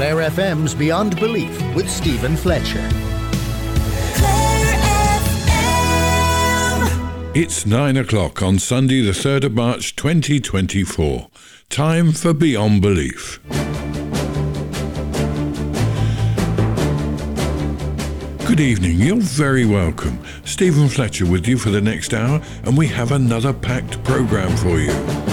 Clare FM's Beyond Belief with Stephen Fletcher. It's 9 o'clock on Sunday, the 3rd of March 2024. Time for Beyond Belief. Good evening, you're very welcome. Stephen Fletcher with you for the next hour, and we have another packed programme for you.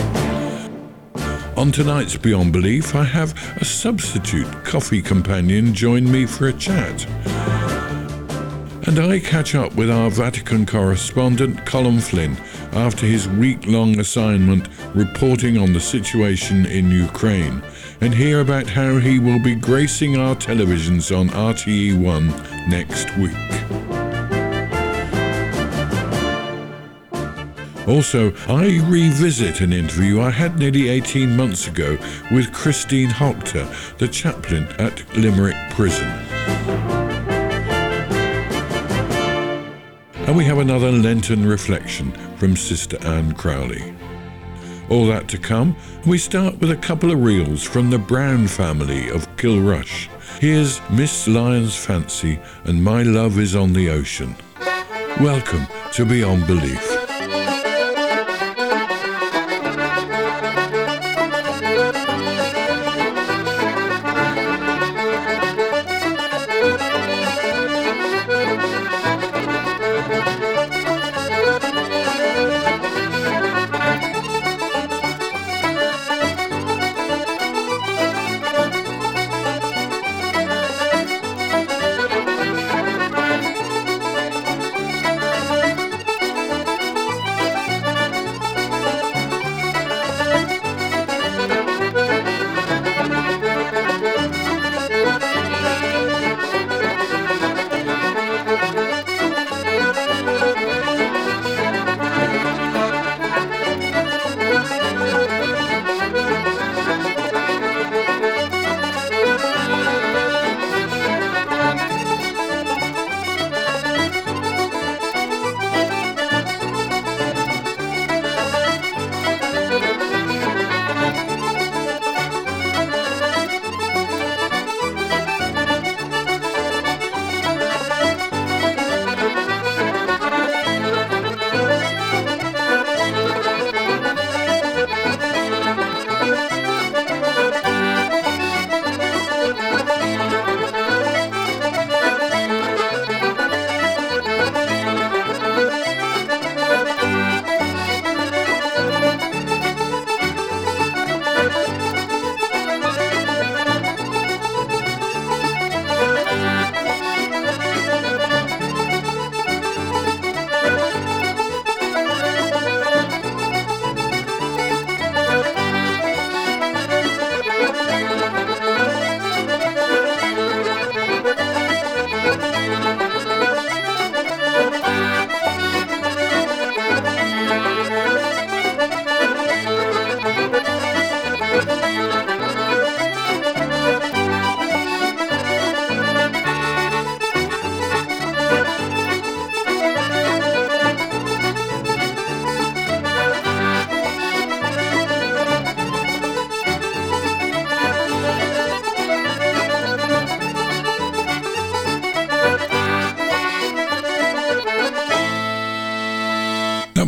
On tonight's Beyond Belief, I have a substitute coffee companion join me for a chat. And I catch up with our Vatican correspondent, Colm Flynn, after his week long assignment reporting on the situation in Ukraine, and hear about how he will be gracing our televisions on RTE1 next week. Also, I revisit an interview I had nearly 18 months ago with Christine Hochter, the chaplain at Limerick Prison. And we have another Lenten reflection from Sister Anne Crowley. All that to come, we start with a couple of reels from the Brown family of Kilrush. Here's Miss Lyon's Fancy and My Love is on the Ocean. Welcome to Beyond Belief.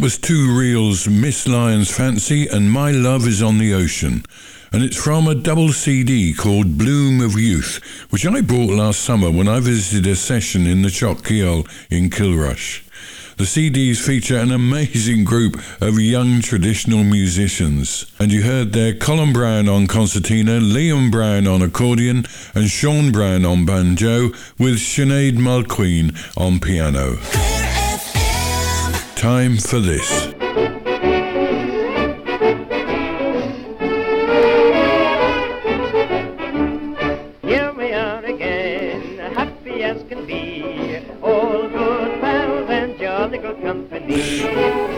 Was two reels, Miss Lyon's Fancy and My Love is on the Ocean. And it's from a double CD called Bloom of Youth, which I bought last summer when I visited a session in the Choc Kiol in Kilrush. The CDs feature an amazing group of young traditional musicians. And you heard there Colin Brown on concertina, Liam Brown on accordion, and Sean Brown on banjo, with Sinead Mulqueen on piano. Time for this. Here we are again, happy as can be, all good pals and jolly good company.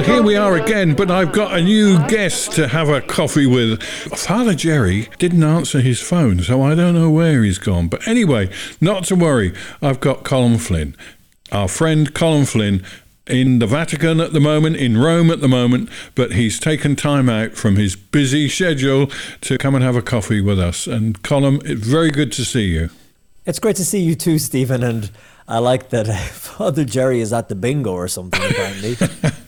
Here we are again, but I've got a new guest to have a coffee with. Father Jerry didn't answer his phone, so I don't know where he's gone. But anyway, not to worry, I've got Colm Flynn. Our friend Colm Flynn in the Vatican at the moment, in Rome at the moment, but he's taken time out from his busy schedule to come and have a coffee with us. And Colm, it's very good to see you. It's great to see you too, Stephen. And I like that Father Jerry is at the bingo or something, apparently.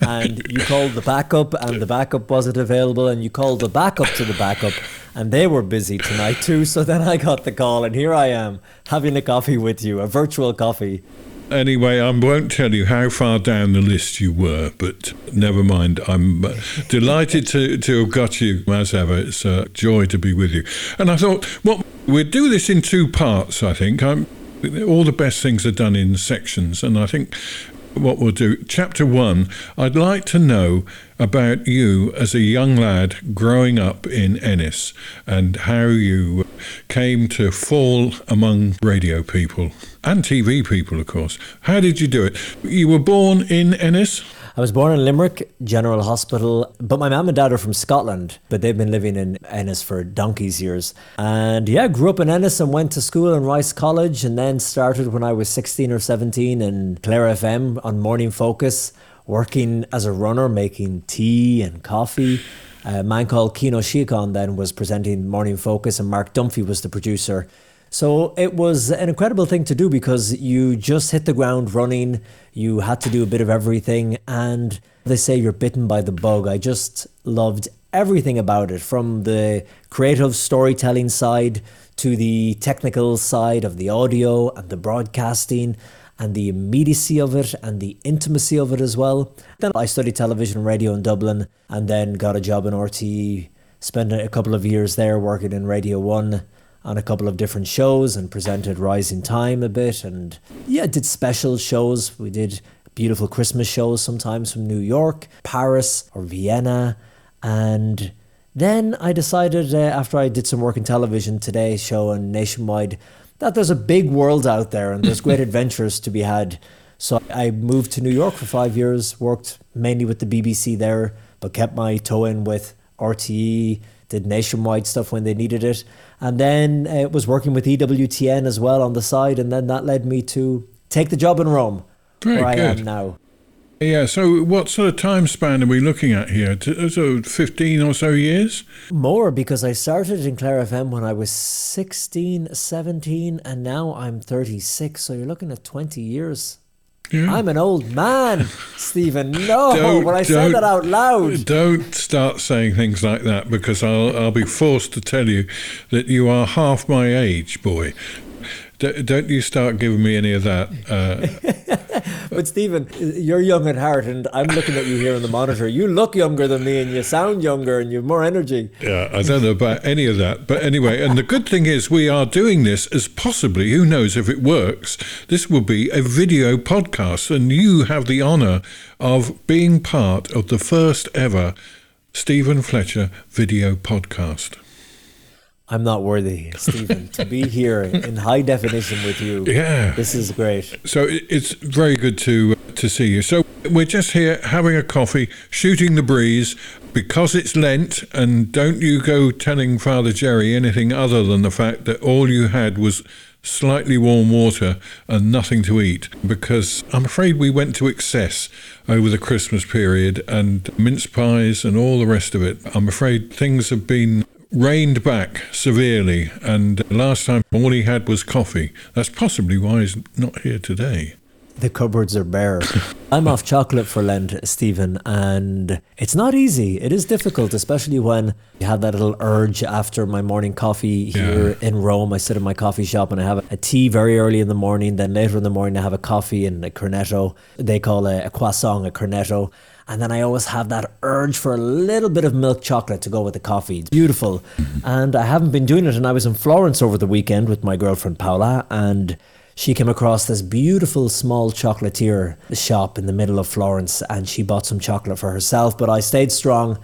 and you called the backup, and the backup wasn't available, and you called the backup to the backup, and they were busy tonight too. So then I got the call, and here I am having a coffee with you, a virtual coffee. Anyway, I won't tell you how far down the list you were, but never mind. I'm uh, delighted to, to have got you as ever. It's a joy to be with you. And I thought, well, we'd do this in two parts, I think. I'm, all the best things are done in sections, and I think what we'll do. Chapter one, I'd like to know about you as a young lad growing up in Ennis and how you came to fall among radio people and TV people, of course. How did you do it? You were born in Ennis? I was born in Limerick General Hospital, but my mum and dad are from Scotland, but they've been living in Ennis for donkey's years. And yeah, grew up in Ennis and went to school in Rice College and then started when I was 16 or 17 in Clare FM on Morning Focus, working as a runner, making tea and coffee. A man called Kino Shikon then was presenting Morning Focus, and Mark Dunphy was the producer. So it was an incredible thing to do because you just hit the ground running. You had to do a bit of everything. And they say you're bitten by the bug. I just loved everything about it from the creative storytelling side to the technical side of the audio and the broadcasting and the immediacy of it and the intimacy of it as well. Then I studied television and radio in Dublin and then got a job in RTE, spent a couple of years there working in Radio 1 on a couple of different shows and presented Rising Time a bit and yeah, did special shows. We did beautiful Christmas shows sometimes from New York, Paris, or Vienna. And then I decided uh, after I did some work in television, Today Show and Nationwide, that there's a big world out there and there's great adventures to be had. So I moved to New York for five years, worked mainly with the BBC there, but kept my toe in with RTE, did nationwide stuff when they needed it. And then uh, was working with EWTN as well on the side. And then that led me to take the job in Rome, Very where good. I am now. Yeah, so what sort of time span are we looking at here? Uh, so 15 or so years? More because I started in Clare FM when I was 16, 17, and now I'm 36. So you're looking at 20 years. Yeah. I'm an old man, Stephen. No, Don't- when I said that out loud. Don't start saying things like that because I'll, I'll be forced to tell you that you are half my age, boy. D- don't you start giving me any of that. Uh, But Stephen, you're young at heart, and I'm looking at you here on the monitor. You look younger than me, and you sound younger, and you have more energy. yeah, I don't know about any of that. But anyway, and the good thing is we are doing this as possibly, who knows if it works, this will be a video podcast. And you have the honour of being part of the first ever Stephen Fletcher video podcast. I'm not worthy, Stephen, to be here in high definition with you. Yeah. This is great. So it's very good to uh, to see you. So we're just here having a coffee, shooting the breeze because it's Lent, and don't you go telling Father Jerry anything other than the fact that all you had was slightly warm water and nothing to eat because I'm afraid we went to excess over the Christmas period and mince pies and all the rest of it. I'm afraid things have been reined back severely and last time all he had was coffee. That's possibly why he's not here today. The cupboards are bare. I'm off chocolate for Lent, Stephen, and it's not easy. It is difficult, especially when you have that little urge after my morning coffee here in Rome. I sit in my coffee shop and I have a tea very early in the morning. Then later in the morning, I have a coffee and a cornetto. They call a, a croissant a cornetto. And then I always have that urge for a little bit of milk chocolate to go with the coffee. It's beautiful. And I haven't been doing it. And I was in Florence over the weekend with my girlfriend Paula, and she came across this beautiful small chocolatier shop in the middle of Florence and she bought some chocolate for herself. But I stayed strong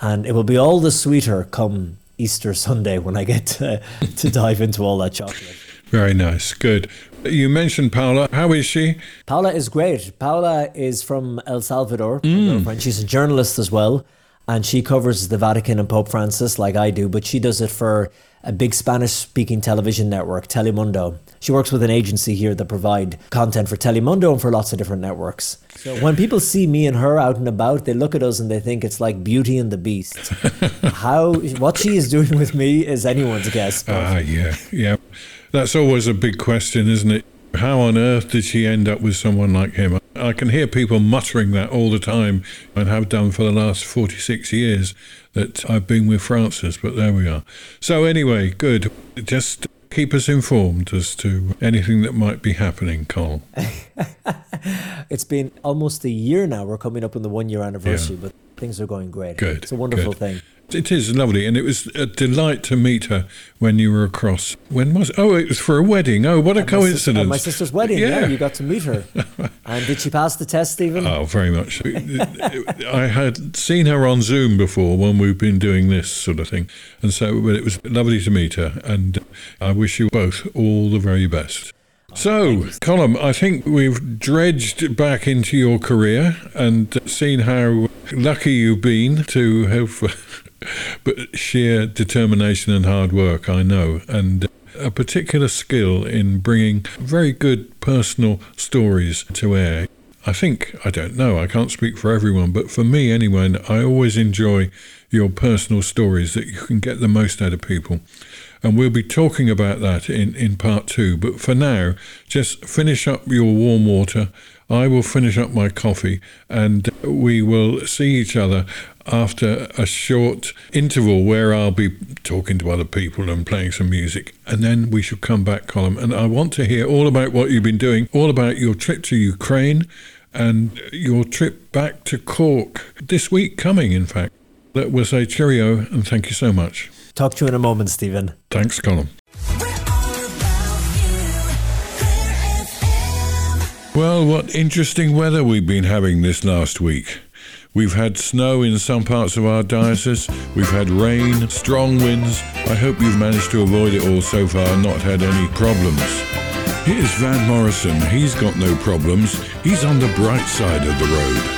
and it will be all the sweeter come Easter Sunday when I get to, to dive into all that chocolate. Very nice. Good. You mentioned Paula. How is she? Paula is great. Paula is from El Salvador, girlfriend. She's a journalist as well. And she covers the Vatican and Pope Francis like I do, but she does it for a big Spanish speaking television network, Telemundo. She works with an agency here that provide content for Telemundo and for lots of different networks. So when people see me and her out and about, they look at us and they think it's like Beauty and the Beast. How what she is doing with me is anyone's guess. Ah, yeah, yeah. That's always a big question, isn't it? How on earth did she end up with someone like him? I can hear people muttering that all the time and have done for the last 46 years that I've been with Francis, but there we are. So, anyway, good. Just keep us informed as to anything that might be happening, Colm. It's been almost a year now. We're coming up on the one year anniversary, but things are going great. Good. It's a wonderful good. thing. It is lovely, and it was a delight to meet her when you were across. When was? Oh, it was for a wedding. Oh, what a my coincidence! At my sister's wedding, yeah. Yeah. you got to meet her. and did she pass the test, Stephen? Oh, very much. I had seen her on Zoom before when we've been doing this sort of thing, and so but it was lovely to meet her, and I wish you both all the very best. So, Colm, I think we've dredged back into your career and seen how lucky you've been to have but sheer determination and hard work, I know, and uh, a particular skill in bringing very good personal stories to air. I think, I don't know, I can't speak for everyone, but for me anyway, I always enjoy your personal stories that you can get the most out of people. And we'll be talking about that in, in part two. But for now, just finish up your warm water. I will finish up my coffee and we will see each other after a short interval where I'll be talking to other people and playing some music. And then we shall come back, Colm. And I want to hear all about what you've been doing, all about your trip to Ukraine and your trip back to Cork this week coming, in fact. That will say cheerio and thank you so much. Talk to you in a moment, Stephen. Thanks, Colm. Well, what interesting weather we've been having this last week. We've had snow in some parts of our diocese, we've had rain, strong winds. I hope you've managed to avoid it all so far and not had any problems. Here's Van Morrison. He's got no problems. He's on the bright side of the road.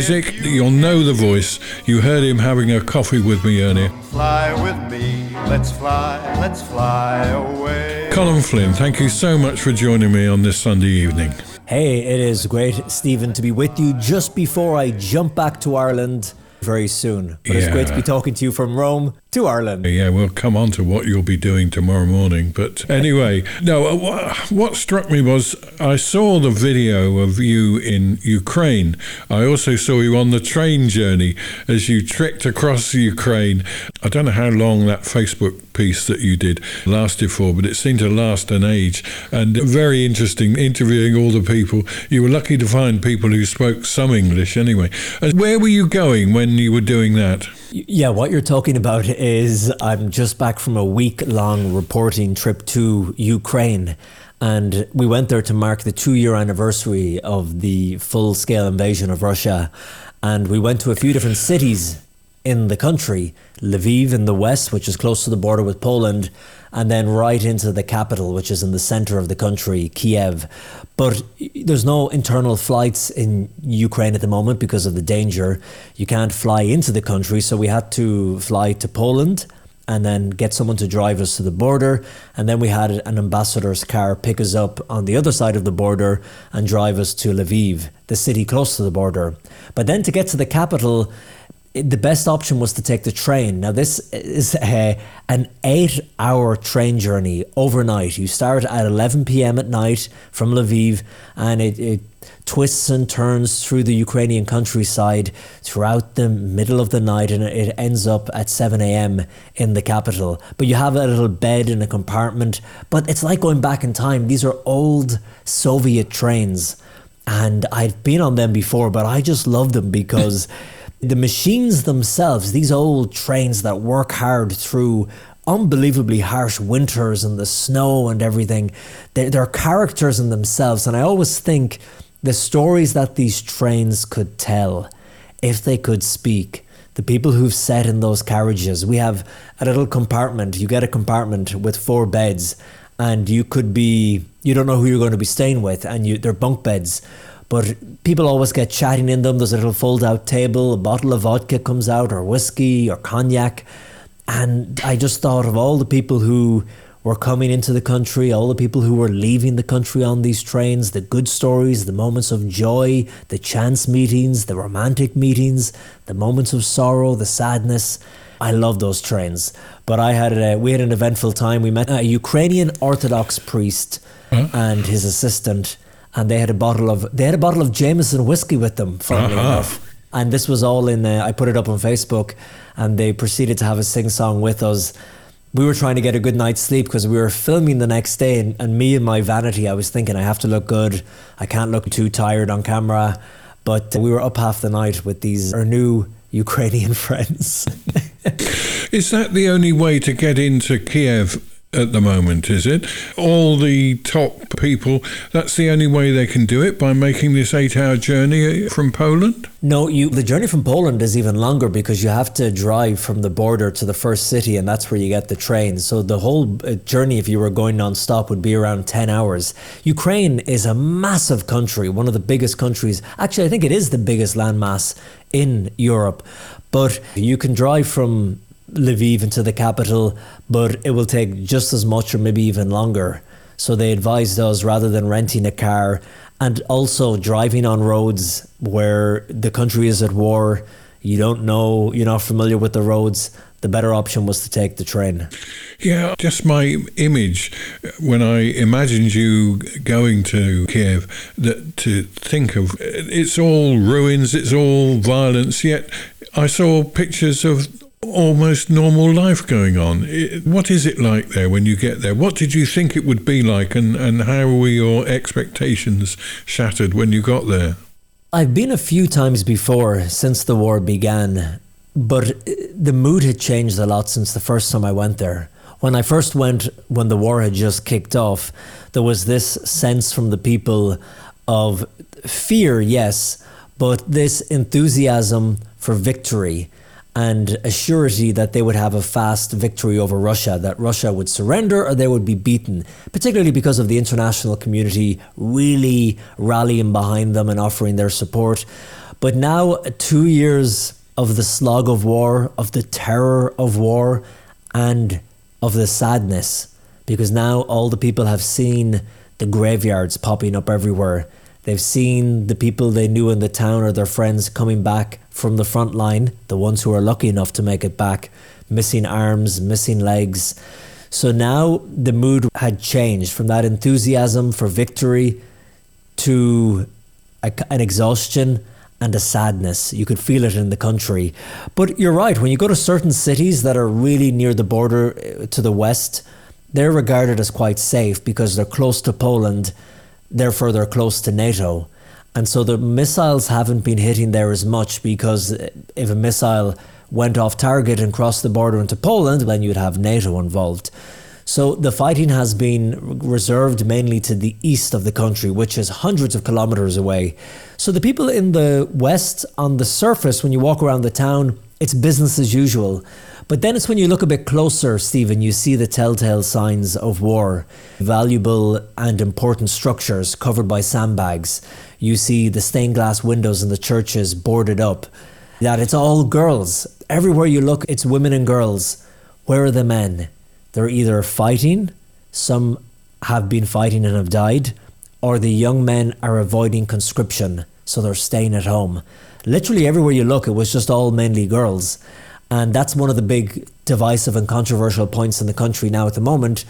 Music, you'll know the voice. You heard him having a coffee with me earlier. Fly with me, let's fly, let's fly away. Colm Flynn, thank you so much for joining me on this Sunday evening. Hey, it is great, Stephen, to be with you just before I jump back to Ireland very soon. But it's great to be talking to you from Rome to Ireland. Yeah, we'll come on to what you'll be doing tomorrow morning. But anyway, no, uh, what struck me was I saw the video of you in Ukraine. I also saw you on the train journey as you trekked across Ukraine. I don't know how long that Facebook piece that you did lasted for, but it seemed to last an age. And very interesting interviewing all the people. You were lucky to find people who spoke some English anyway. And where were you going when you were doing that? Yeah, what you're talking about is I'm just back from a week long reporting trip to Ukraine. And we went there to mark the two year anniversary of the full scale invasion of Russia. And we went to a few different cities in the country Lviv in the west, which is close to the border with Poland, and then right into the capital, which is in the center of the country, Kiev. But there's no internal flights in Ukraine at the moment because of the danger. You can't fly into the country, so we had to fly to Poland and then get someone to drive us to the border. And then we had an ambassador's car pick us up on the other side of the border and drive us to Lviv, the city close to the border. But then to get to the capital, it- the best option was to take the train. Now, this is a, an eight hour train journey overnight. You start at 11 p.m. at night from Lviv, and it, it twists and turns through the Ukrainian countryside throughout the middle of the night, and it ends up at 7 a.m. in the capital. But you have a little bed in a compartment, but it's like going back in time. These are old Soviet trains and I've been on them before, but I just love them because the machines themselves, these old trains that work hard through unbelievably harsh winters and the snow and everything, they're, they're characters in themselves. And I always think the stories that these trains could tell, if they could speak, the people who've sat in those carriages, we have a little compartment, you get a compartment with four beds and you could be you don't know who you're going to be staying with and you they're bunk beds but people always get chatting in them. There's a little fold out table a bottle of vodka comes out or whiskey or cognac. And i just thought of all the people who were coming into the country all the people who were leaving the country on these trains the good stories the moments of joy the chance meetings the romantic meetings the moments of sorrow the sadness. I love those trains. But I had a, we had an eventful time. We met a Ukrainian Orthodox priest hmm? and his assistant, and they had a bottle of they had a bottle of Jameson whiskey with them. Funnily Uh-huh. enough, and this was all in. Uh, I put it up on Facebook, and they proceeded to have a sing song with us. We were trying to get a good night's sleep because we were filming the next day, and, and me and my vanity, I was thinking I have to look good. I can't look too tired on camera. But we were up half the night with these our new Ukrainian friends. Is that the only way to get into Kiev at the moment, is it? All the top people, that's the only way they can do it by making this eight hour journey from Poland? No, you. The journey from Poland is even longer because you have to drive from the border to the first city, and that's where you get the train. So the whole uh, journey, if you were going non-stop, would be around ten hours. Ukraine is a massive country, one of the biggest countries. Actually, I think it is the biggest landmass in Europe. But you can drive from Lviv into the capital, but it will take just as much or maybe even longer. So they advised us rather than renting a car and also driving on roads where the country is at war, you don't know, you're not familiar with the roads, the better option was to take the train. Yeah, just my image when I imagined you going to Kiev, that to think of it's all ruins, it's all violence, yet I saw pictures of almost normal life going on. What is it like there when you get there? What did you think it would be like, and, and how were your expectations shattered when you got there? I've been a few times before since the war began, but uh, the mood had changed a lot since the first time I went there. When I first went, when the war had just kicked off, there was this sense from the people of fear, yes, but this enthusiasm for victory and a surety that they would have a fast victory over Russia, that Russia would surrender or they would be beaten, particularly because of the international community really rallying behind them and offering their support. But now, two years of the slog of war, of the terror of war, and of the sadness, because now all the people have seen the graveyards popping up everywhere. They've seen the people they knew in the town or their friends coming back from the front line, the ones who are lucky enough to make it back, missing arms, missing legs. So now the mood had changed from that enthusiasm for victory to a, an exhaustion and a sadness. You could feel it in the country. But you're right, when you go to certain cities that are really near the border uh, to the west, they're regarded as quite safe because they're close to Poland, therefore they're close to NATO. And so the missiles haven't been hitting there as much because if a missile went off target and crossed the border into Poland, then you'd have NATO involved. So the fighting has been reserved mainly to the east of the country, which is hundreds of kilometers away. So the people in the west, on the surface, when you walk around the town, it's business as usual. But then it's when you look a bit closer, Stephen, you see the telltale signs of war. Valuable and important structures covered by sandbags. You see the stained glass windows in the churches boarded up. That it's all girls. Everywhere you look, it's women and girls. Where are the men? They're either fighting, some have been fighting and have died, or the young men are avoiding conscription, so they're staying at home. Literally everywhere you look, it was just all mainly girls. And that's one of the big divisive and controversial points in the country now at the moment.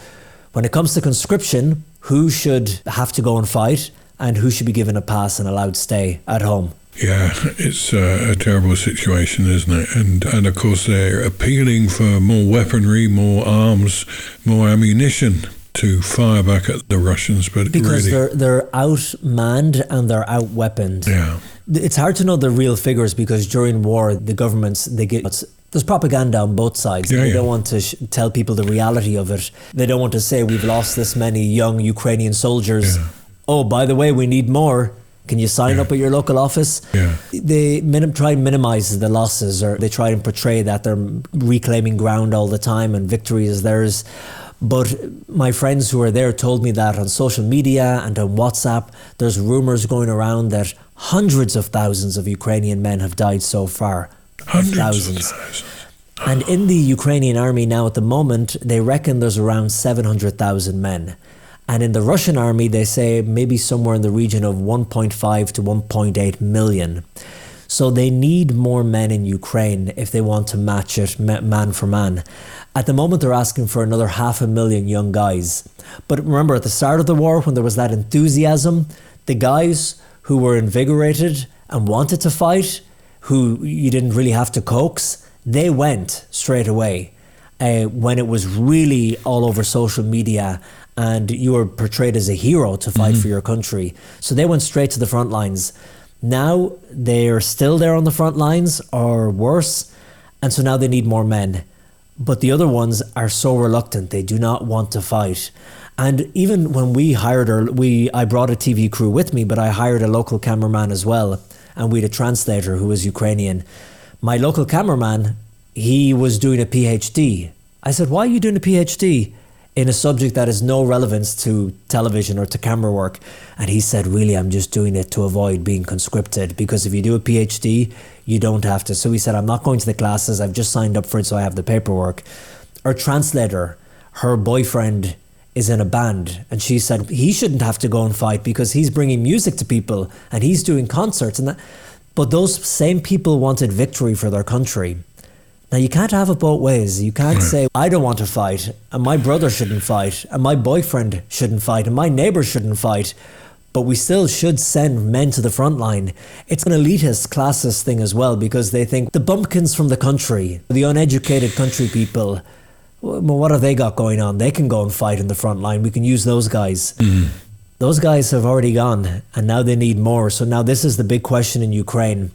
When it comes to conscription, who should have to go and fight and who should be given a pass and allowed to stay at home? Yeah, it's a, a terrible situation, isn't it? And and of course they're appealing for more weaponry, more arms, more ammunition to fire back at the Russians, but Because really, they're they're outmanned and they're outweaponed. yeah, It's hard to know the real figures because during war, the governments they get there's propaganda on both sides. Yeah, they yeah. don't want to sh- tell people the reality of it. They don't want to say we've lost this many young Ukrainian soldiers. Yeah. Oh, by the way, we need more. Can you sign up at your local office? Yeah. They minim- try and minimize the losses, or they try and portray that they're reclaiming ground all the time and victory is theirs. But my friends who are there told me that on social media and on WhatsApp, there's rumors going around that hundreds of thousands of Ukrainian men have died so far. Hundreds thousands. of thousands. And in the Ukrainian army now at the moment, they reckon there's around 700,000 men. And in the Russian army, they say maybe somewhere in the region of 1.5 to 1.8 million. So they need more men in Ukraine if they want to match it man for man. At the moment, they're asking for another half a million young guys. But remember, at the start of the war, when there was that enthusiasm, the guys who were invigorated and wanted to fight, who you didn't really have to coax, they went straight away. Uh, when it was really all over social media and you were portrayed as a hero to fight for your country. So they went straight to the front lines. Now they're still there on the front lines or worse. And so now they need more men. But the other ones are so reluctant. They do not want to fight. And even when we hired our, we, I brought a TV crew with me, but I hired a local cameraman as well. And we had a translator who was Ukrainian. My local cameraman, he was doing a PhD. I said, Why are you doing a PhD in a subject that has no relevance to television or to camera work? And he said, Really, I'm just doing it to avoid being conscripted because if you do a PhD, you don't have to. So he said, I'm not going to the classes, I've just signed up for it, so I have the paperwork. Our translator, her boyfriend is in a band and she said he shouldn't have to go and fight because he's bringing music to people and he's doing concerts and that But those same people wanted victory for their country. Now, you can't have it both ways. You can't say, I don't want to fight, and my brother shouldn't fight, and my boyfriend shouldn't fight, and my neighbor shouldn't fight, but we still should send men to the front line. It's an elitist, classist thing as well, because they think the bumpkins from the country, the uneducated country people, well, what have they got going on? They can go and fight in the front line. We can use those guys. Mm-hmm. Those guys have already gone, and now they need more. So now this is the big question in Ukraine.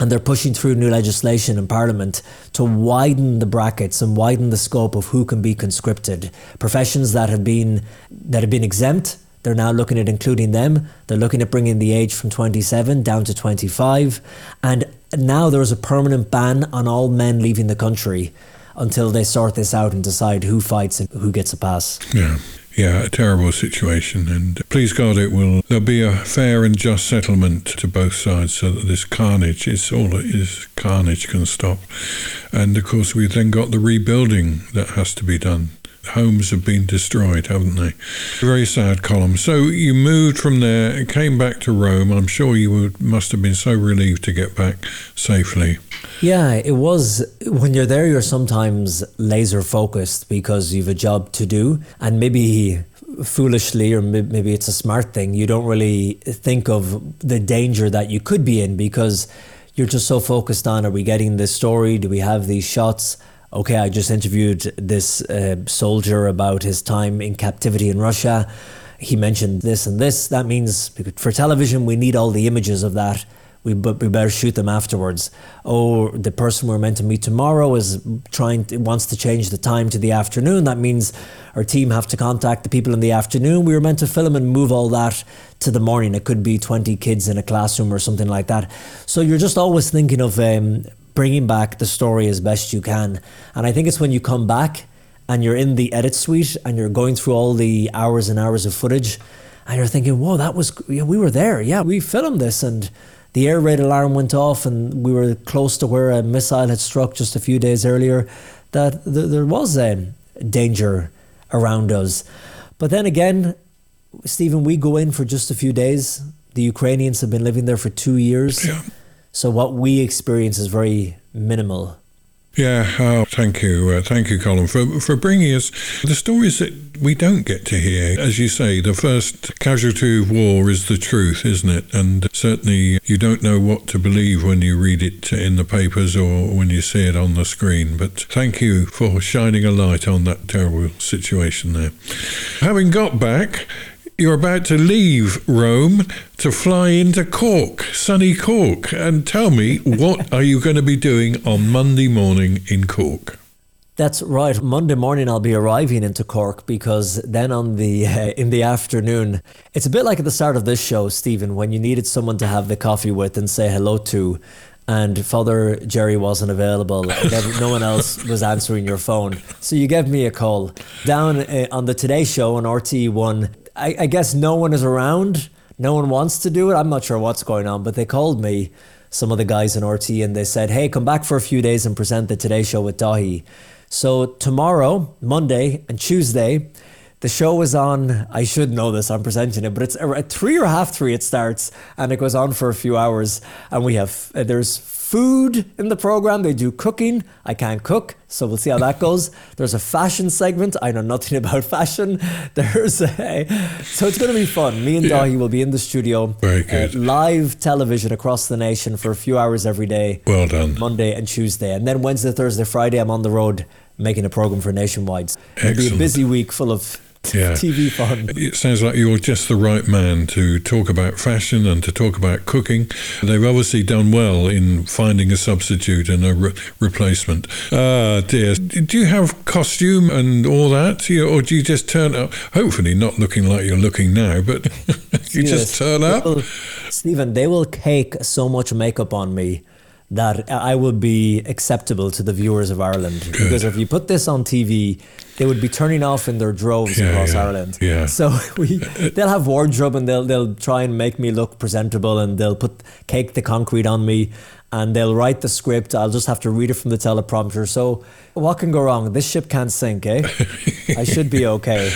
And they're pushing through new legislation in Parliament to widen the brackets and widen the scope of who can be conscripted. Professions that have been that have been exempt, they're now looking at including them. They're looking at bringing the age from 27 down to 25, and now there's a permanent ban on all men leaving the country until they sort this out and decide who fights and who gets a pass. Yeah. Yeah, a terrible situation, and please God, it will. There'll be a fair and just settlement to both sides, so that this carnage is all it is. Carnage can stop, and of course, we've then got the rebuilding that has to be done. Homes have been destroyed, haven't they? Very sad Colm. So you moved from there came back to Rome. I'm sure you must have been so relieved to get back safely. Yeah, it was. When you're there, you're sometimes laser focused because you've a job to do, and maybe foolishly, or maybe it's a smart thing, you don't really think of the danger that you could be in because you're just so focused on are we getting this story? Do we have these shots? Okay, I just interviewed this uh, soldier about his time in captivity in Russia. He mentioned this and this. That means for television, we need all the images of that we but we better shoot them afterwards. Oh, the person we're meant to meet tomorrow is trying to, wants to change the time to the afternoon. That means our team have to contact the people in the afternoon. We were meant to film and move all that to the morning. It could be twenty kids in a classroom or something like that. So you're just always thinking of um, bringing back the story as best you can. And I think it's when you come back and you're in the edit suite and you're going through all the hours and hours of footage and you're thinking, whoa, that was, yeah, we were there. Yeah, we filmed this and the air raid alarm went off and we were close to where a missile had struck just a few days earlier, that th- there was a danger around us. But then again, Stephen, we go in for just a few days. The Ukrainians have been living there for two years. Yeah. So what we experience is very minimal. Yeah, oh, thank you, uh, thank you, Colm, for for bringing us the stories that we don't get to hear. As you say, the first casualty of war is the truth, isn't it? And certainly, you don't know what to believe when you read it in the papers or when you see it on the screen. But thank you for shining a light on that terrible situation there. Having got back. You're about to leave Rome to fly into Cork, sunny Cork, and tell me what are you going to be doing on Monday morning in Cork? That's right. Monday morning I'll be arriving into Cork because then on the uh, in the afternoon it's a bit like at the start of this show, Stephen, when you needed someone to have the coffee with and say hello to, and Father Jerry wasn't available. no one else was answering your phone, so you gave me a call down uh, on the Today Show on RTE One. I, I guess no one is around. No one wants to do it. I'm not sure what's going on, but they called me some of the guys in RTE and they said, hey, come back for a few days and present the Today Show with Dáithí. So tomorrow, Monday and Tuesday, the show is on. I should know this. I'm presenting it, but it's at three or half three. It starts and it goes on for a few hours. And we have uh, there's food in the program. They do cooking. I can't cook, so we'll see how that goes. There's a fashion segment. I know nothing about fashion. There's a so it's going to be fun. Me and Yeah. Dáithí will be in the studio, Very good. uh, live television across the nation for a few hours every day. Well done. Monday and Tuesday. And then Wednesday, Thursday, Friday, I'm on the road making a program for Nationwide. It'll be a busy week full of Yeah. TV fun. It sounds like you're just the right man to talk about fashion and to talk about cooking. They've obviously done well in finding a substitute and a re- replacement. Ah, dear. Do you have costume and all that? Or do you just turn up, hopefully not looking like you're looking now, but you just turn up? Stephen, they will cake so much makeup on me that I will be acceptable to the viewers of Ireland. Because if you put this on TV, they would be turning off in their droves Yeah, across yeah, Ireland. yeah. So we, they'll have wardrobe and they'll they'll try and make me look presentable and they'll put cake the concrete on me. And they'll write the script. I'll just have to read it from the teleprompter. So, what can go wrong? This ship can't sink, eh? I should be okay.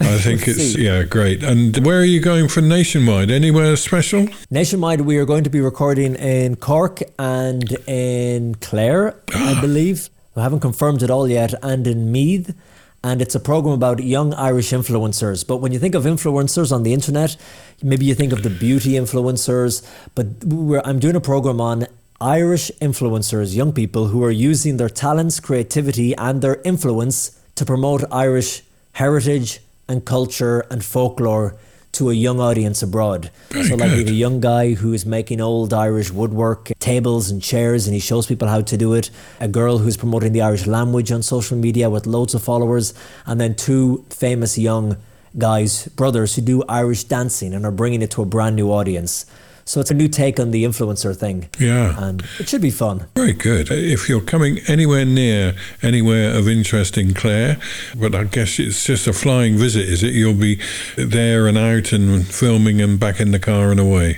I think it's yeah great. And where are you going for nationwide? Anywhere special? Nationwide, we are going to be recording in Cork and in Clare, I believe. We haven't confirmed it all yet, and in Meath. And it's a program about young Irish influencers. But when you think of influencers on the internet, maybe you think of the beauty influencers. But we're, I'm doing a program on Irish influencers, young people who are using their talents, creativity, and their influence to promote Irish heritage and culture and folklore to a young audience abroad. so, like, have a young guy who is making old Irish woodwork, tables and chairs, and he shows people how to do it. A girl who's promoting the Irish language on social media with loads of followers, and then two famous young guys, brothers, who do Irish dancing and are bringing it to a brand new audience. So it's a new take on the influencer thing. Yeah. And it should be fun. Very good. If you're coming anywhere near anywhere of interest in Clare, but I guess it's just a flying visit, is it? You'll be there and out and filming and back in the car and away.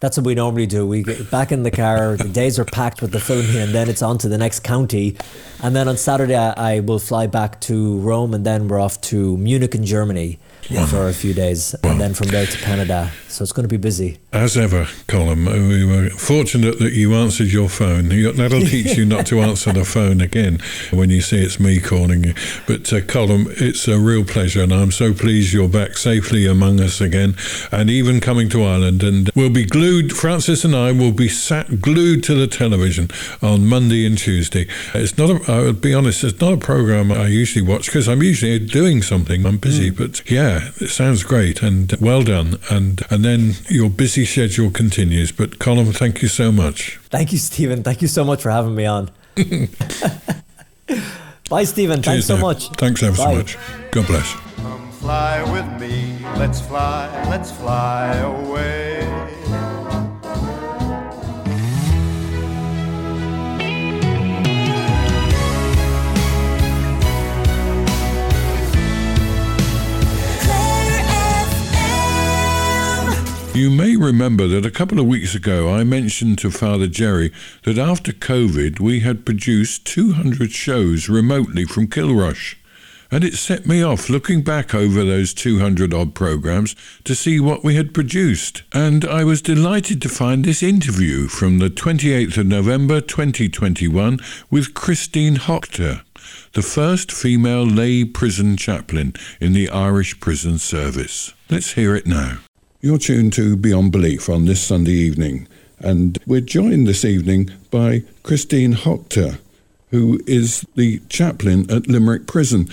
That's what we normally do. We get back in the car, the days are packed with the filming, and then it's on to the next county. And then on Saturday, I, I will fly back to Rome, and then we're off to Munich in Germany for a few days, and then from there to Canada. So it's going to be busy. As ever, Colm, we were fortunate that you answered your phone. That'll teach you not to answer the phone again when you see it's me calling you. But, uh, Colm, it's a real pleasure, and I'm so pleased you're back safely among us again, and even coming to Ireland. And we'll be glued, Francis and I will be sat glued to the television on Monday and Tuesday. It's not. A, I'll be honest, it's not a program I usually watch because I'm usually doing something. I'm busy, but yeah, it sounds great and well done. And and then your busy schedule continues. But Colm, thank you so much. Thank you, Stephen. Thank you so much for having me on. Bye, Stephen. Thanks Cheers so now. much. Thanks ever Bye. so much. God bless. Come fly with me, let's fly, let's fly away. You may remember that a couple of weeks ago I mentioned to Father Jerry that after COVID we had produced 200 shows remotely from Kilrush. And it set me off looking back over those 200 odd programs to see what we had produced. And I was delighted to find this interview from the 28th of November 2021 with Christine Hochter, the first female lay prison chaplain in the Irish prison service. Let's hear it now. You're tuned to Beyond Belief on this Sunday evening, and we're joined this evening by Christine Hochter, who is the chaplain at Limerick Prison.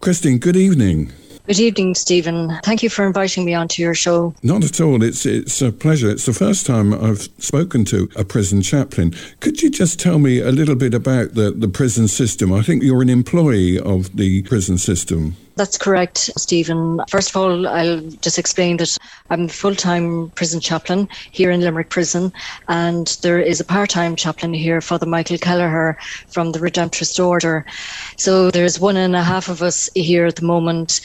Christine, good evening. Good evening, Stephen. Thank you for inviting me onto your show. Not at all. It's it's a pleasure. It's the first time I've spoken to a prison chaplain. Could you just tell me a little bit about the, the prison system? I think you're an employee of the prison system. That's correct, Stephen. First of all, I'll just explain that I'm a full time prison chaplain here in Limerick Prison, and there is a part time chaplain here, Father Michael Kelleher from the Redemptorist Order. So there's one and a half of us here at the moment.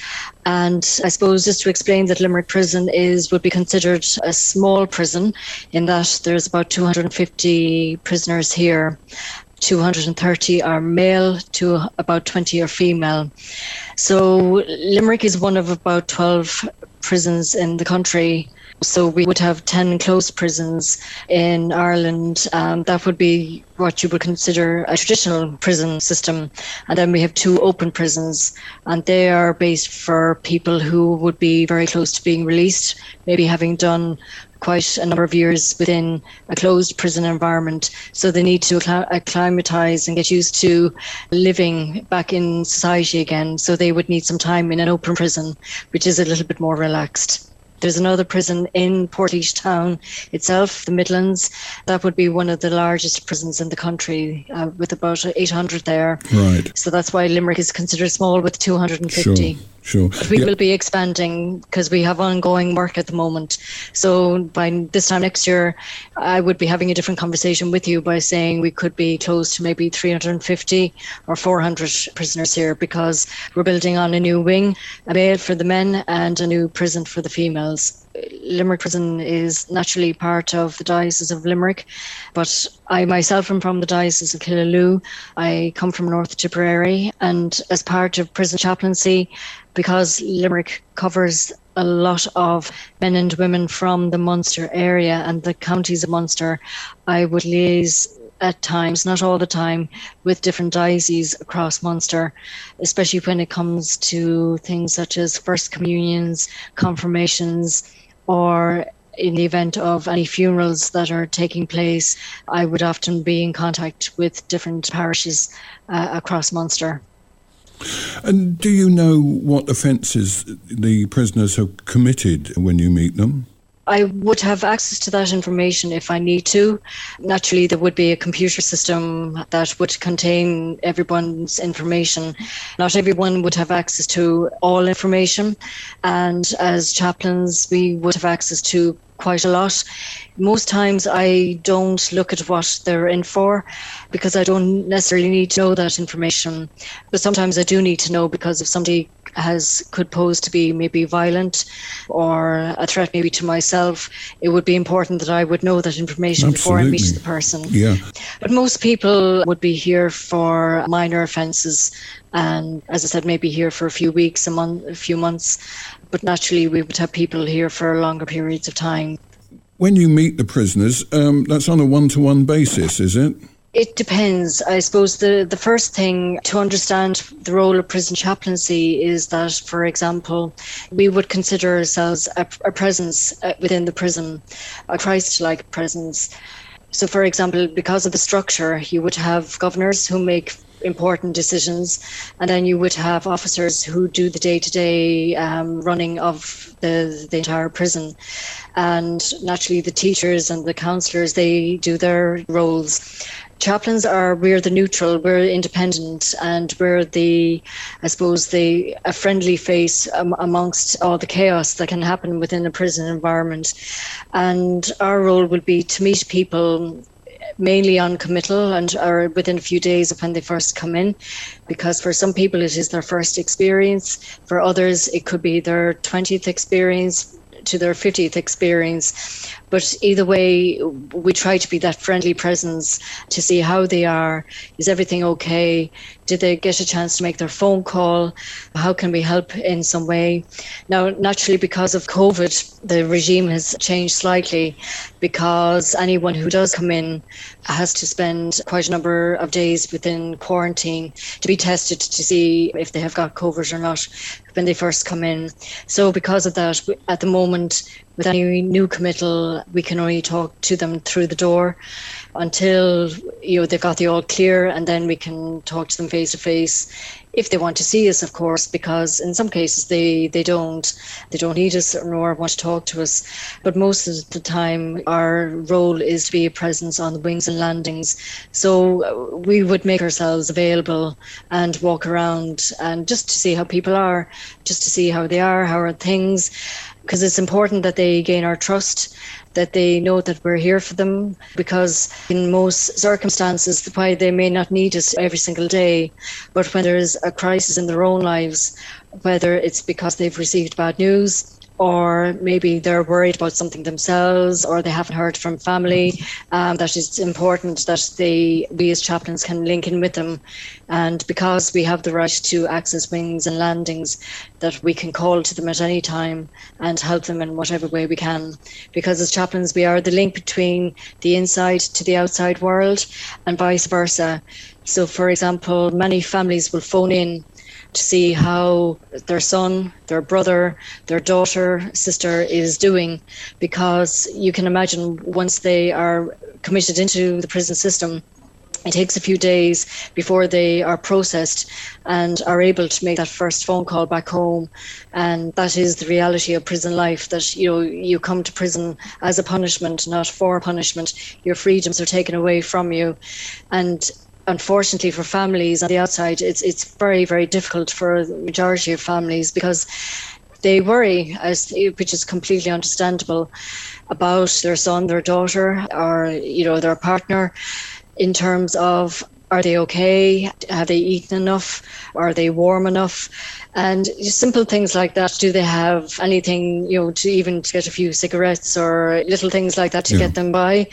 And I suppose just to explain that Limerick Prison is would be considered a small prison in that there's about 250 prisoners here. 230 are male to about 20 are female. So Limerick is one of about 12 prisons in the country. So we would have 10 closed prisons in Ireland. Um, that would be what you would consider a traditional prison system. And then we have two open prisons, and they are based for people who would be very close to being released, maybe having done quite a number of years within a closed prison environment. So they need to acclimatise and get used to living back in society again. So they would need some time in an open prison, which is a little bit more relaxed. There's another prison in Portlaoise Town itself, the Midlands. That would be one of the largest prisons in the country, uh, with about 800 there. Right. So that's why Limerick is considered small with 250. Sure. But we Yeah. will be expanding because we have ongoing work at the moment. So by this time next year, I would be having a different conversation with you by saying we could be close to maybe 350 or 400 prisoners here because we're building on a new wing, a male for the men and a new prison for the females. Uh, Limerick Prison is naturally part of the Diocese of Limerick, but I myself am from the Diocese of Killaloe. I come from North Tipperary, and as part of prison chaplaincy, because Limerick covers a lot of men and women from the Munster area and the counties of Munster, I would liaise at times, not all the time, with different dioceses across Munster, especially when it comes to things such as first communions, confirmations, or in the event of any funerals that are taking place, I would often be in contact with different parishes uh, across Munster. And do you know what offences the prisoners have committed when you meet them? I would have access to that information if I need to. Naturally, there would be a computer system that would contain everyone's information. Not everyone would have access to all information. And as chaplains, we would have access to quite a lot. Most times I don't look at what they're in for because I don't necessarily need to know that information. But sometimes I do need to know because if somebody has could pose to be maybe violent or a threat maybe to myself, it would be important that I would know that information before I meet the person. Yeah. But most people would be here for minor offences, and as I said, maybe here for a few weeks, a month, a few months. But naturally, we would have people here for longer periods of time. When you meet the prisoners, um, that's on a one to one basis, is it? It depends. I suppose the, the first thing to understand the role of prison chaplaincy is that, for example, we would consider ourselves a, a presence uh, within the prison, a Christ like presence. So, for example, because of the structure, you would have governors who make important decisions, and then you would have officers who do the day to day running of the, the entire prison. And naturally, the teachers and the counsellors, they do their roles chaplains are we're the neutral we're independent and we're the i suppose the a friendly face um, amongst all the chaos that can happen within a prison environment and our role will be to meet people mainly on committal and are within a few days of when they first come in because for some people it is their first experience. For others it could be their 20th experience to their 50th experience. But either way, we try to be that friendly presence to see how they are. Is everything okay? Did they get a chance to make their phone call? How can we help in some way? Now, naturally, because of COVID, the regime has changed slightly because anyone who does come in has to spend quite a number of days within quarantine to be tested to see if they have got COVID or not when they first come in. So, because of that, at the moment, with any new committal, we can only talk to them through the door until you know they've got the all clear, and then we can talk to them face to face if they want to see us, of course, because in some cases they they don't they don't need us nor want to talk to us. But most of the time, our role is to be a presence on the wings and landings. So uh, we would make ourselves available and walk around and just to see how people are, just to see how they are, how are things because it's important that they gain our trust, that they know that we're here for them. Because in most circumstances, why they may not need us every single day, but when there's a crisis in their own lives, whether it's because they've received bad news or maybe they're worried about something themselves or they haven't heard from family um, that it's important that they we as chaplains can link in with them. And because we have the right to access wings and landings that we can call to them at any time and help them in whatever way we can. Because as chaplains we are the link between the inside to the outside world and vice versa. So for example many families will phone in to see how their son, their brother, their daughter, sister is doing, because you can imagine once they are committed into the prison system, it takes a few days before they are processed and are able to make that first phone call back home. And that is the reality of prison life that you know you come to prison as a punishment not for punishment. Your freedoms are taken away from you. And unfortunately for families on the outside it's it's very very difficult for the majority of families because they worry as which is completely understandable about their son their daughter or you know their partner in terms of are they okay? Have they eaten enough? Are they warm enough? And simple things like that. Do they have anything, you know, to even to get a few cigarettes or little things like that to Yeah. get them by?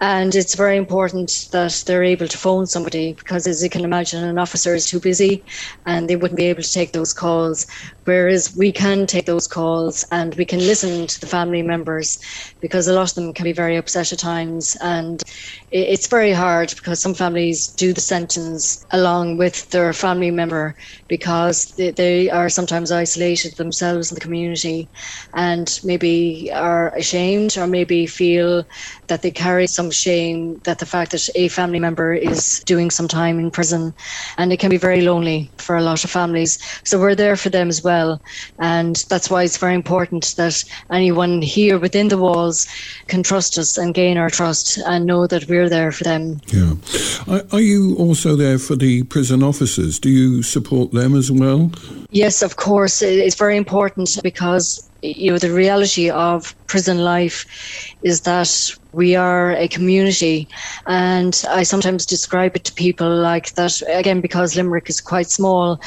And it's very important that they're able to phone somebody because, as you can imagine, an officer is too busy and they wouldn't be able to take those calls. Whereas we can take those calls and we can listen to the family members because a lot of them can be very upset at times. And it's very hard because some families do the sentence along with their family member because they, they are sometimes isolated themselves in the community and maybe are ashamed or maybe feel that they carry some shame that the fact that a family member is doing some time in prison and it can be very lonely for a lot of families so we're there for them as well and that's why it's very important that anyone here within the walls can trust us and gain our trust and know that we're there for them Yeah. Are, are you also there for the prison officers? Do you support them as well? Yes, of course. It's very important because you know the reality of prison life is that we are a community. And I sometimes describe it to people like that again because Limerick is quite small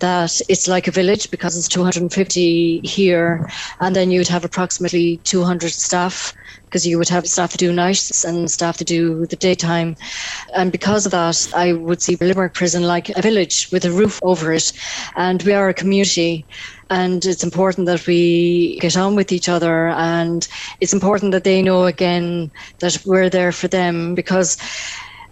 that it's like a village because it's 250 here. And then you'd have approximately 200 staff because you would have staff to do nights and staff to do the daytime. And because of that, I would see Limerick Prison like a village with a roof over it. And we are a community. And it's important that we get on with each other. And it's important that they know again that we're there for them because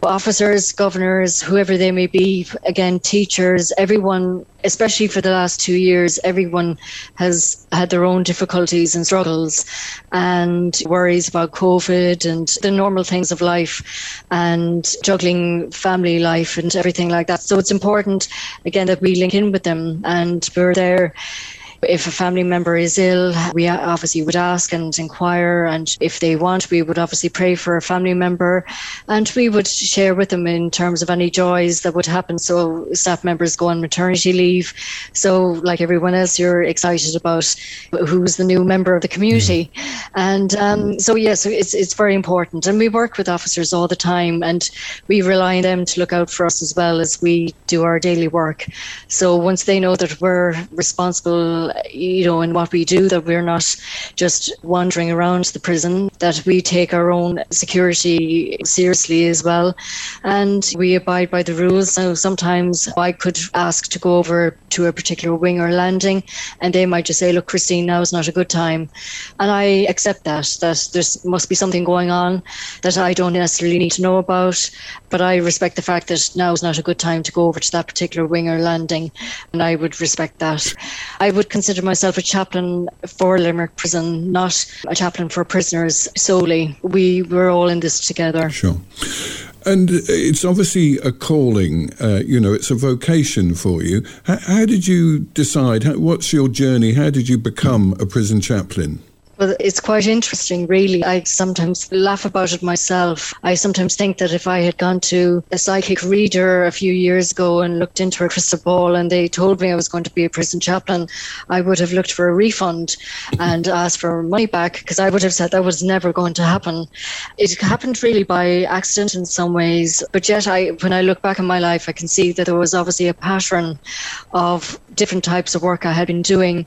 officers, governors, whoever they may be, again, teachers, everyone, especially for the last two years, everyone has had their own difficulties and struggles and worries about COVID and the normal things of life and juggling family life and everything like that. So it's important, again, that we link in with them and we're there if a family member is ill, we obviously would ask and inquire. And if they want, we would obviously pray for a family member and we would share with them in terms of any joys that would happen. So, staff members go on maternity leave. So, like everyone else, you're excited about who's the new member of the community. And um, so, yes, it's, it's very important. And we work with officers all the time and we rely on them to look out for us as well as we do our daily work. So, once they know that we're responsible you know, in what we do, that we're not just wandering around the prison, that we take our own security seriously as well. And we abide by the rules. So sometimes I could ask to go over to a particular wing or landing, and they might just say, Look, Christine, now is not a good time. And I accept that, that there must be something going on that I don't necessarily need to know about. But I respect the fact that now is not a good time to go over to that particular wing or landing. And I would respect that. I would consider myself a chaplain for Limerick Prison, not a chaplain for prisoners solely. We were all in this together. Sure. And it's obviously a calling, uh, you know, it's a vocation for you. How, how did you decide? How, what's your journey? How did you become a prison chaplain? Well, it's quite interesting, really. I sometimes laugh about it myself. I sometimes think that if I had gone to a psychic reader a few years ago and looked into a crystal ball and they told me I was going to be a prison chaplain, I would have looked for a refund and asked for money back because I would have said that was never going to happen. It happened really by accident in some ways, but yet I, when I look back in my life, I can see that there was obviously a pattern of different types of work I had been doing.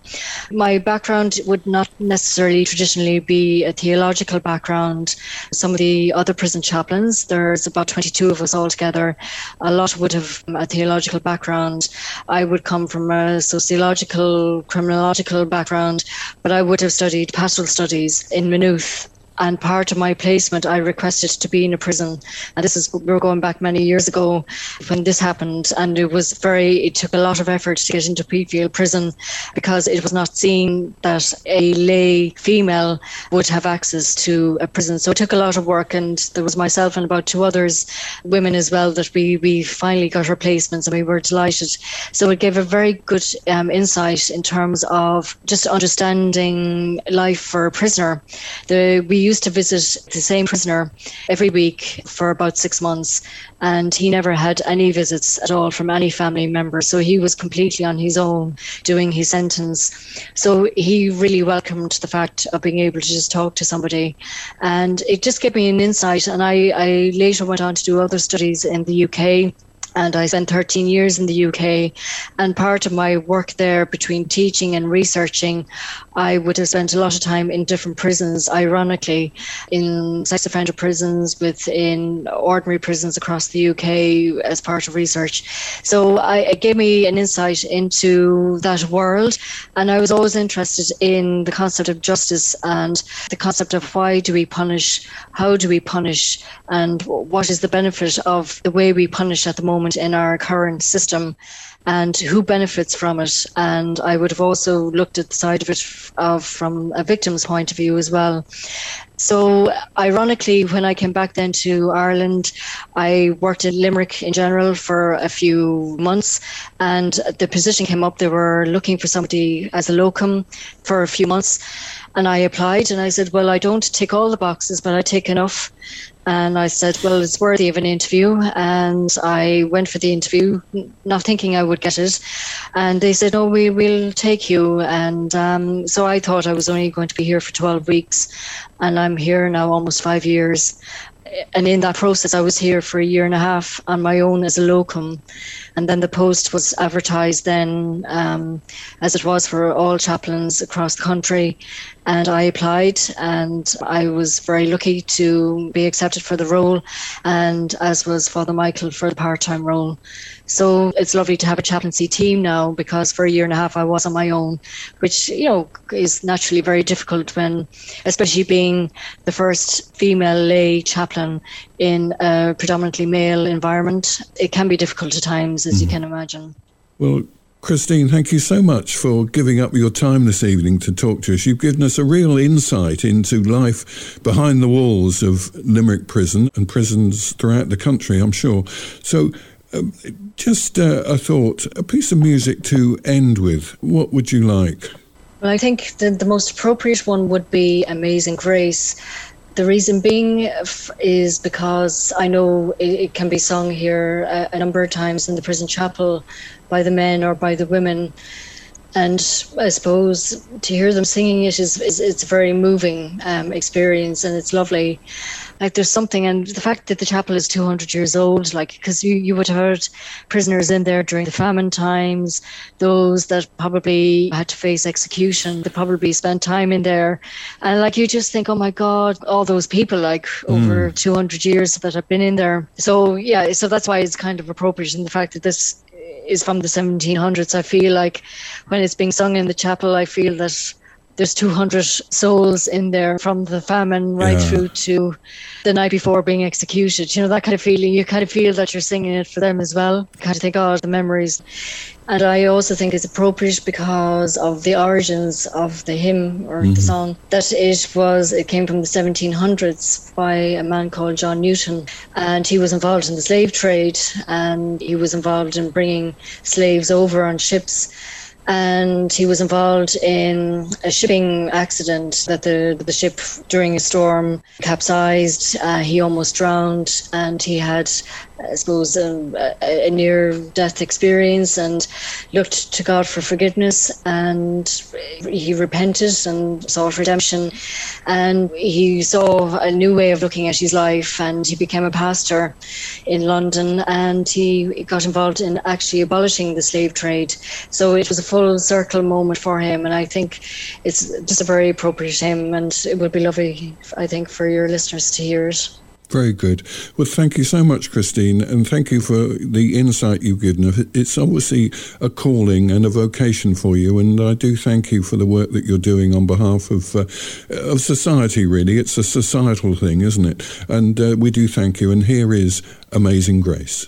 My background would not necessarily traditionally be a theological background. Some of the other prison chaplains, there's about 22 of us altogether, a lot would have um, a theological background. I would come from a sociological, criminological background, but I would have studied pastoral studies in Maynooth and part of my placement I requested to be in a prison. And this is we're going back many years ago when this happened. And it was very it took a lot of effort to get into Wheatfield prison because it was not seen that a lay female would have access to a prison. So it took a lot of work. And there was myself and about two others women as well that we we finally got our placements and we were delighted. So it gave a very good um, insight in terms of just understanding life for a prisoner. The we used to visit the same prisoner every week for about six months, and he never had any visits at all from any family member. So he was completely on his own doing his sentence. So he really welcomed the fact of being able to just talk to somebody, and it just gave me an insight. And I, I later went on to do other studies in the UK and I spent 13 years in the UK. And part of my work there, between teaching and researching, I would have spent a lot of time in different prisons, ironically, in sex offender prisons, within ordinary prisons across the UK as part of research. So I, it gave me an insight into that world. And I was always interested in the concept of justice and the concept of why do we punish, how do we punish, and what is the benefit of the way we punish at the moment moment in our current system and who benefits from it. And I would have also looked at the side of it of, from a victim's point of view as well. So, ironically, when I came back then to Ireland, I worked in Limerick in general for a few months, and the position came up. They were looking for somebody as a locum for a few months, and I applied. And I said, "Well, I don't tick all the boxes, but I tick enough." And I said, well, it's worthy of an interview. And I went for the interview, not thinking I would get it. And they said, oh, we will take you. And um, so I thought I was only going to be here for 12 weeks. And I'm here now almost five years. And in that process, I was here for a year and a half on my own as a locum. And then the post was advertised then, um, as it was for all chaplains across the country. And I applied, and I was very lucky to be accepted for the role, and as was Father Michael for the part time role. So it's lovely to have a chaplaincy team now because for a year and a half I was on my own, which, you know, is naturally very difficult when, especially being the first female lay chaplain in a predominantly male environment. It can be difficult at times, as you can imagine. Well, Christine, thank you so much for giving up your time this evening to talk to us. You've given us a real insight into life behind the walls of Limerick Prison and prisons throughout the country, I'm sure. So, um, just uh, a thought, a piece of music to end with. What would you like? Well, I think the, the most appropriate one would be Amazing Grace. The reason being is because I know it, it can be sung here a, a number of times in the prison chapel by the men or by the women. And I suppose to hear them singing it is, is it's a very moving um, experience and it's lovely. Like there's something, and the fact that the chapel is 200 years old, like because you, you would have heard prisoners in there during the famine times, those that probably had to face execution, they probably spent time in there, and like you just think, oh my God, all those people like hmm. over 200 years that have been in there. So yeah, so that's why it's kind of appropriate in the fact that this is from the 1700s. I feel like when it's being sung in the chapel, I feel that there's 200 souls in there from the famine right Yeah. through to the night before being executed. You know, that kind of feeling. You kind of feel that you're singing it for them as well. Kind of think, oh, the memories. And I also think it's appropriate because of the origins of the hymn or the mm-hmm. song that it was, it came from the 1700s by a man called John Newton. And he was involved in the slave trade and he was involved in bringing slaves over on ships and he was involved in a shipping accident that the the ship during a storm capsized. Uh, he almost drowned, and he had, I suppose, um, a, a near death experience, and looked to God for forgiveness, and he repented and sought redemption, and he saw a new way of looking at his life, and he became a pastor in London, and he got involved in actually abolishing the slave trade. So it was a full circle moment for him, and I think it's just a very appropriate hymn, and it would be lovely, I think, for your listeners to hear it. Very good. Well, thank you so much, Christine, and thank you for the insight you've given. It's obviously a calling and a vocation for you, and I do thank you for the work that you're doing on behalf of uh, of society. Really, it's a societal thing, isn't it? And uh, we do thank you. And here is Amazing Grace.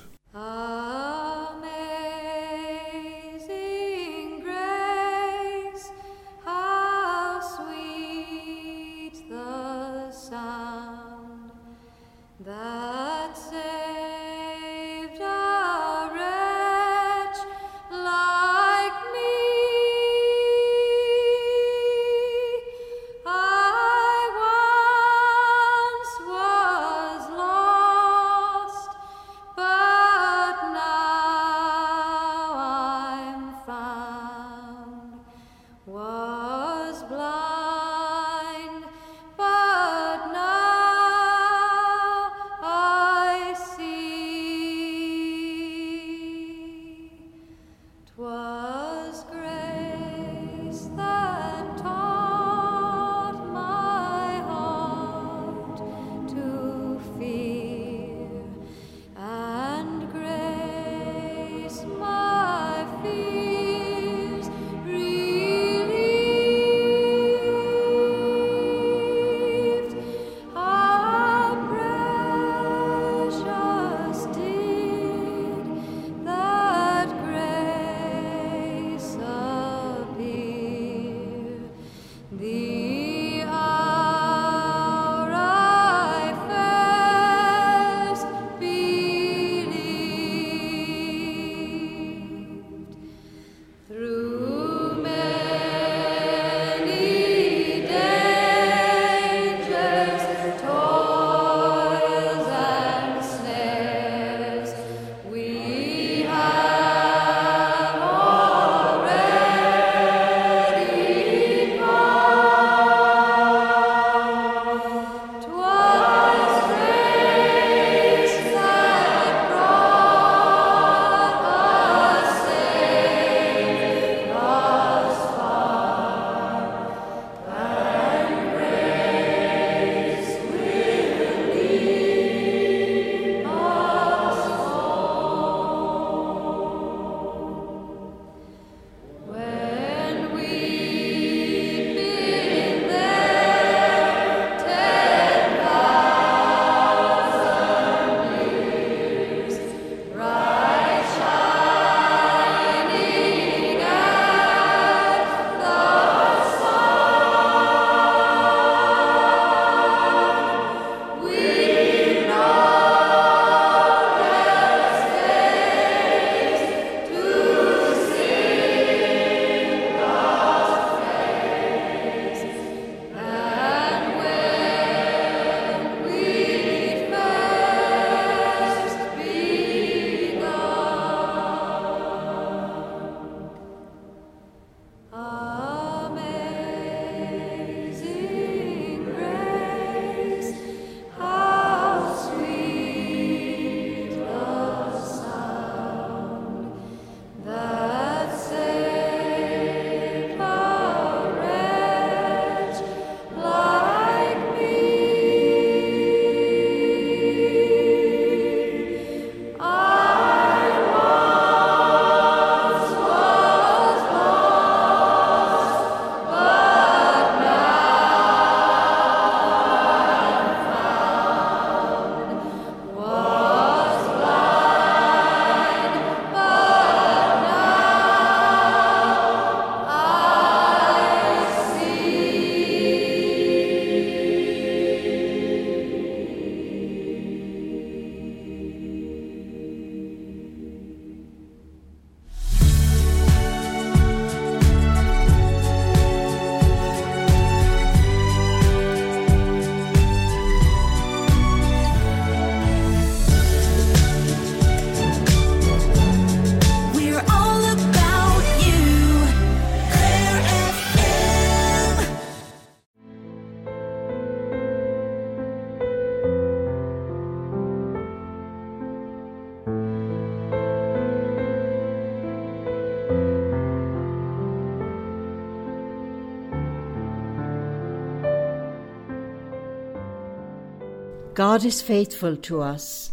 God is faithful to us.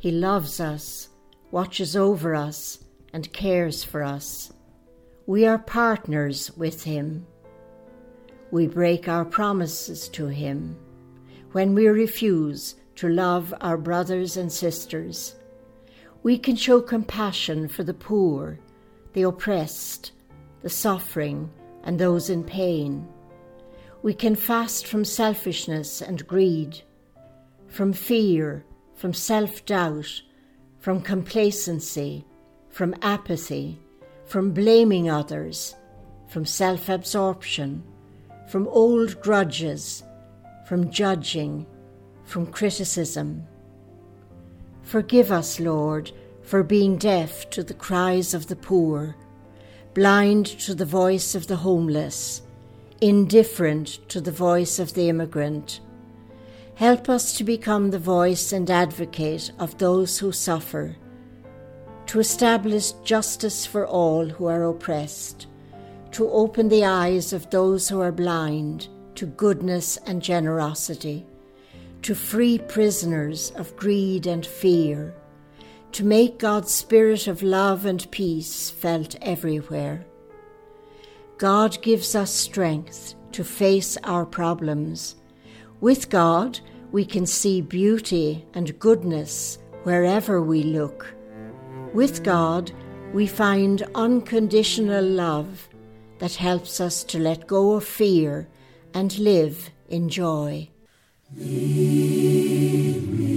He loves us, watches over us, and cares for us. We are partners with Him. We break our promises to Him when we refuse to love our brothers and sisters. We can show compassion for the poor, the oppressed, the suffering, and those in pain. We can fast from selfishness and greed, from fear, from self doubt, from complacency, from apathy, from blaming others, from self absorption, from old grudges, from judging, from criticism. Forgive us, Lord, for being deaf to the cries of the poor, blind to the voice of the homeless, indifferent to the voice of the immigrant. Help us to become the voice and advocate of those who suffer, to establish justice for all who are oppressed, to open the eyes of those who are blind to goodness and generosity, to free prisoners of greed and fear, to make God's spirit of love and peace felt everywhere. God gives us strength to face our problems. With God, we can see beauty and goodness wherever we look. With God, we find unconditional love that helps us to let go of fear and live in joy. righteousness.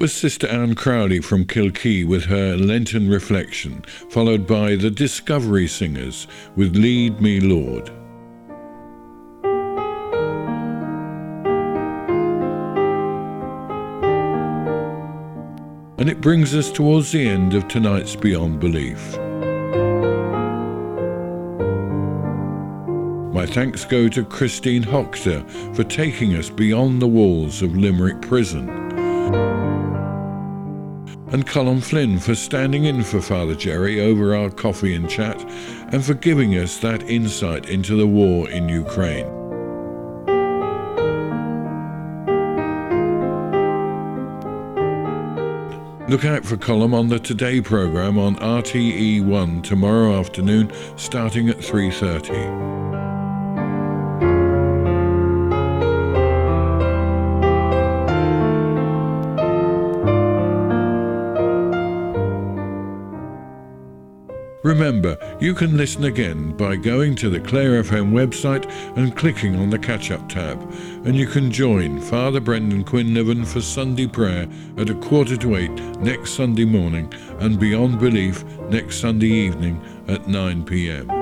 Was Sister Anne Crowley from Kilkee with her Lenten reflection, followed by the Discovery Singers with Lead Me Lord. And it brings us towards the end of tonight's Beyond Belief. My thanks go to Christine Hochter for taking us beyond the walls of Limerick Prison and Colm Flynn for standing in for Father Jerry over our coffee and chat and for giving us that insight into the war in Ukraine. Look out for Colm on the Today programme on RTE1 tomorrow afternoon starting at 3:30. Remember, you can listen again by going to the Clare FM website and clicking on the catch up tab. And you can join Father Brendan Quinlivan for Sunday prayer at a quarter to eight next Sunday morning and Beyond Belief next Sunday evening at 9 pm.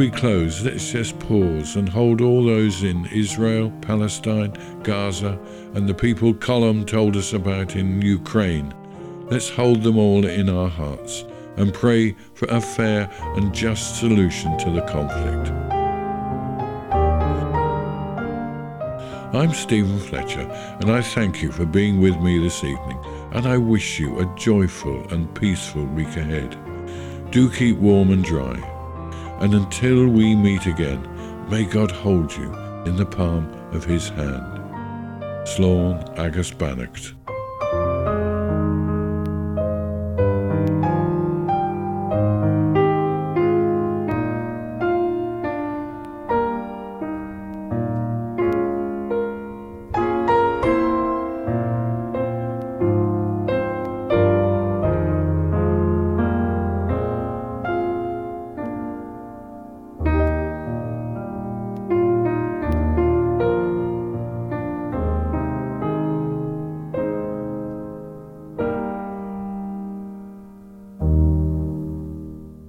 We close, let's just pause and hold all those in Israel, Palestine, Gaza, and the people Colm told us about in Ukraine. Let's hold them all in our hearts and pray for a fair and just solution to the conflict. I'm Stephen Fletcher, and I thank you for being with me this evening, and I wish you a joyful and peaceful week ahead. Do keep warm and dry. And until we meet again, may God hold you in the palm of his hand. Slán agus beannacht.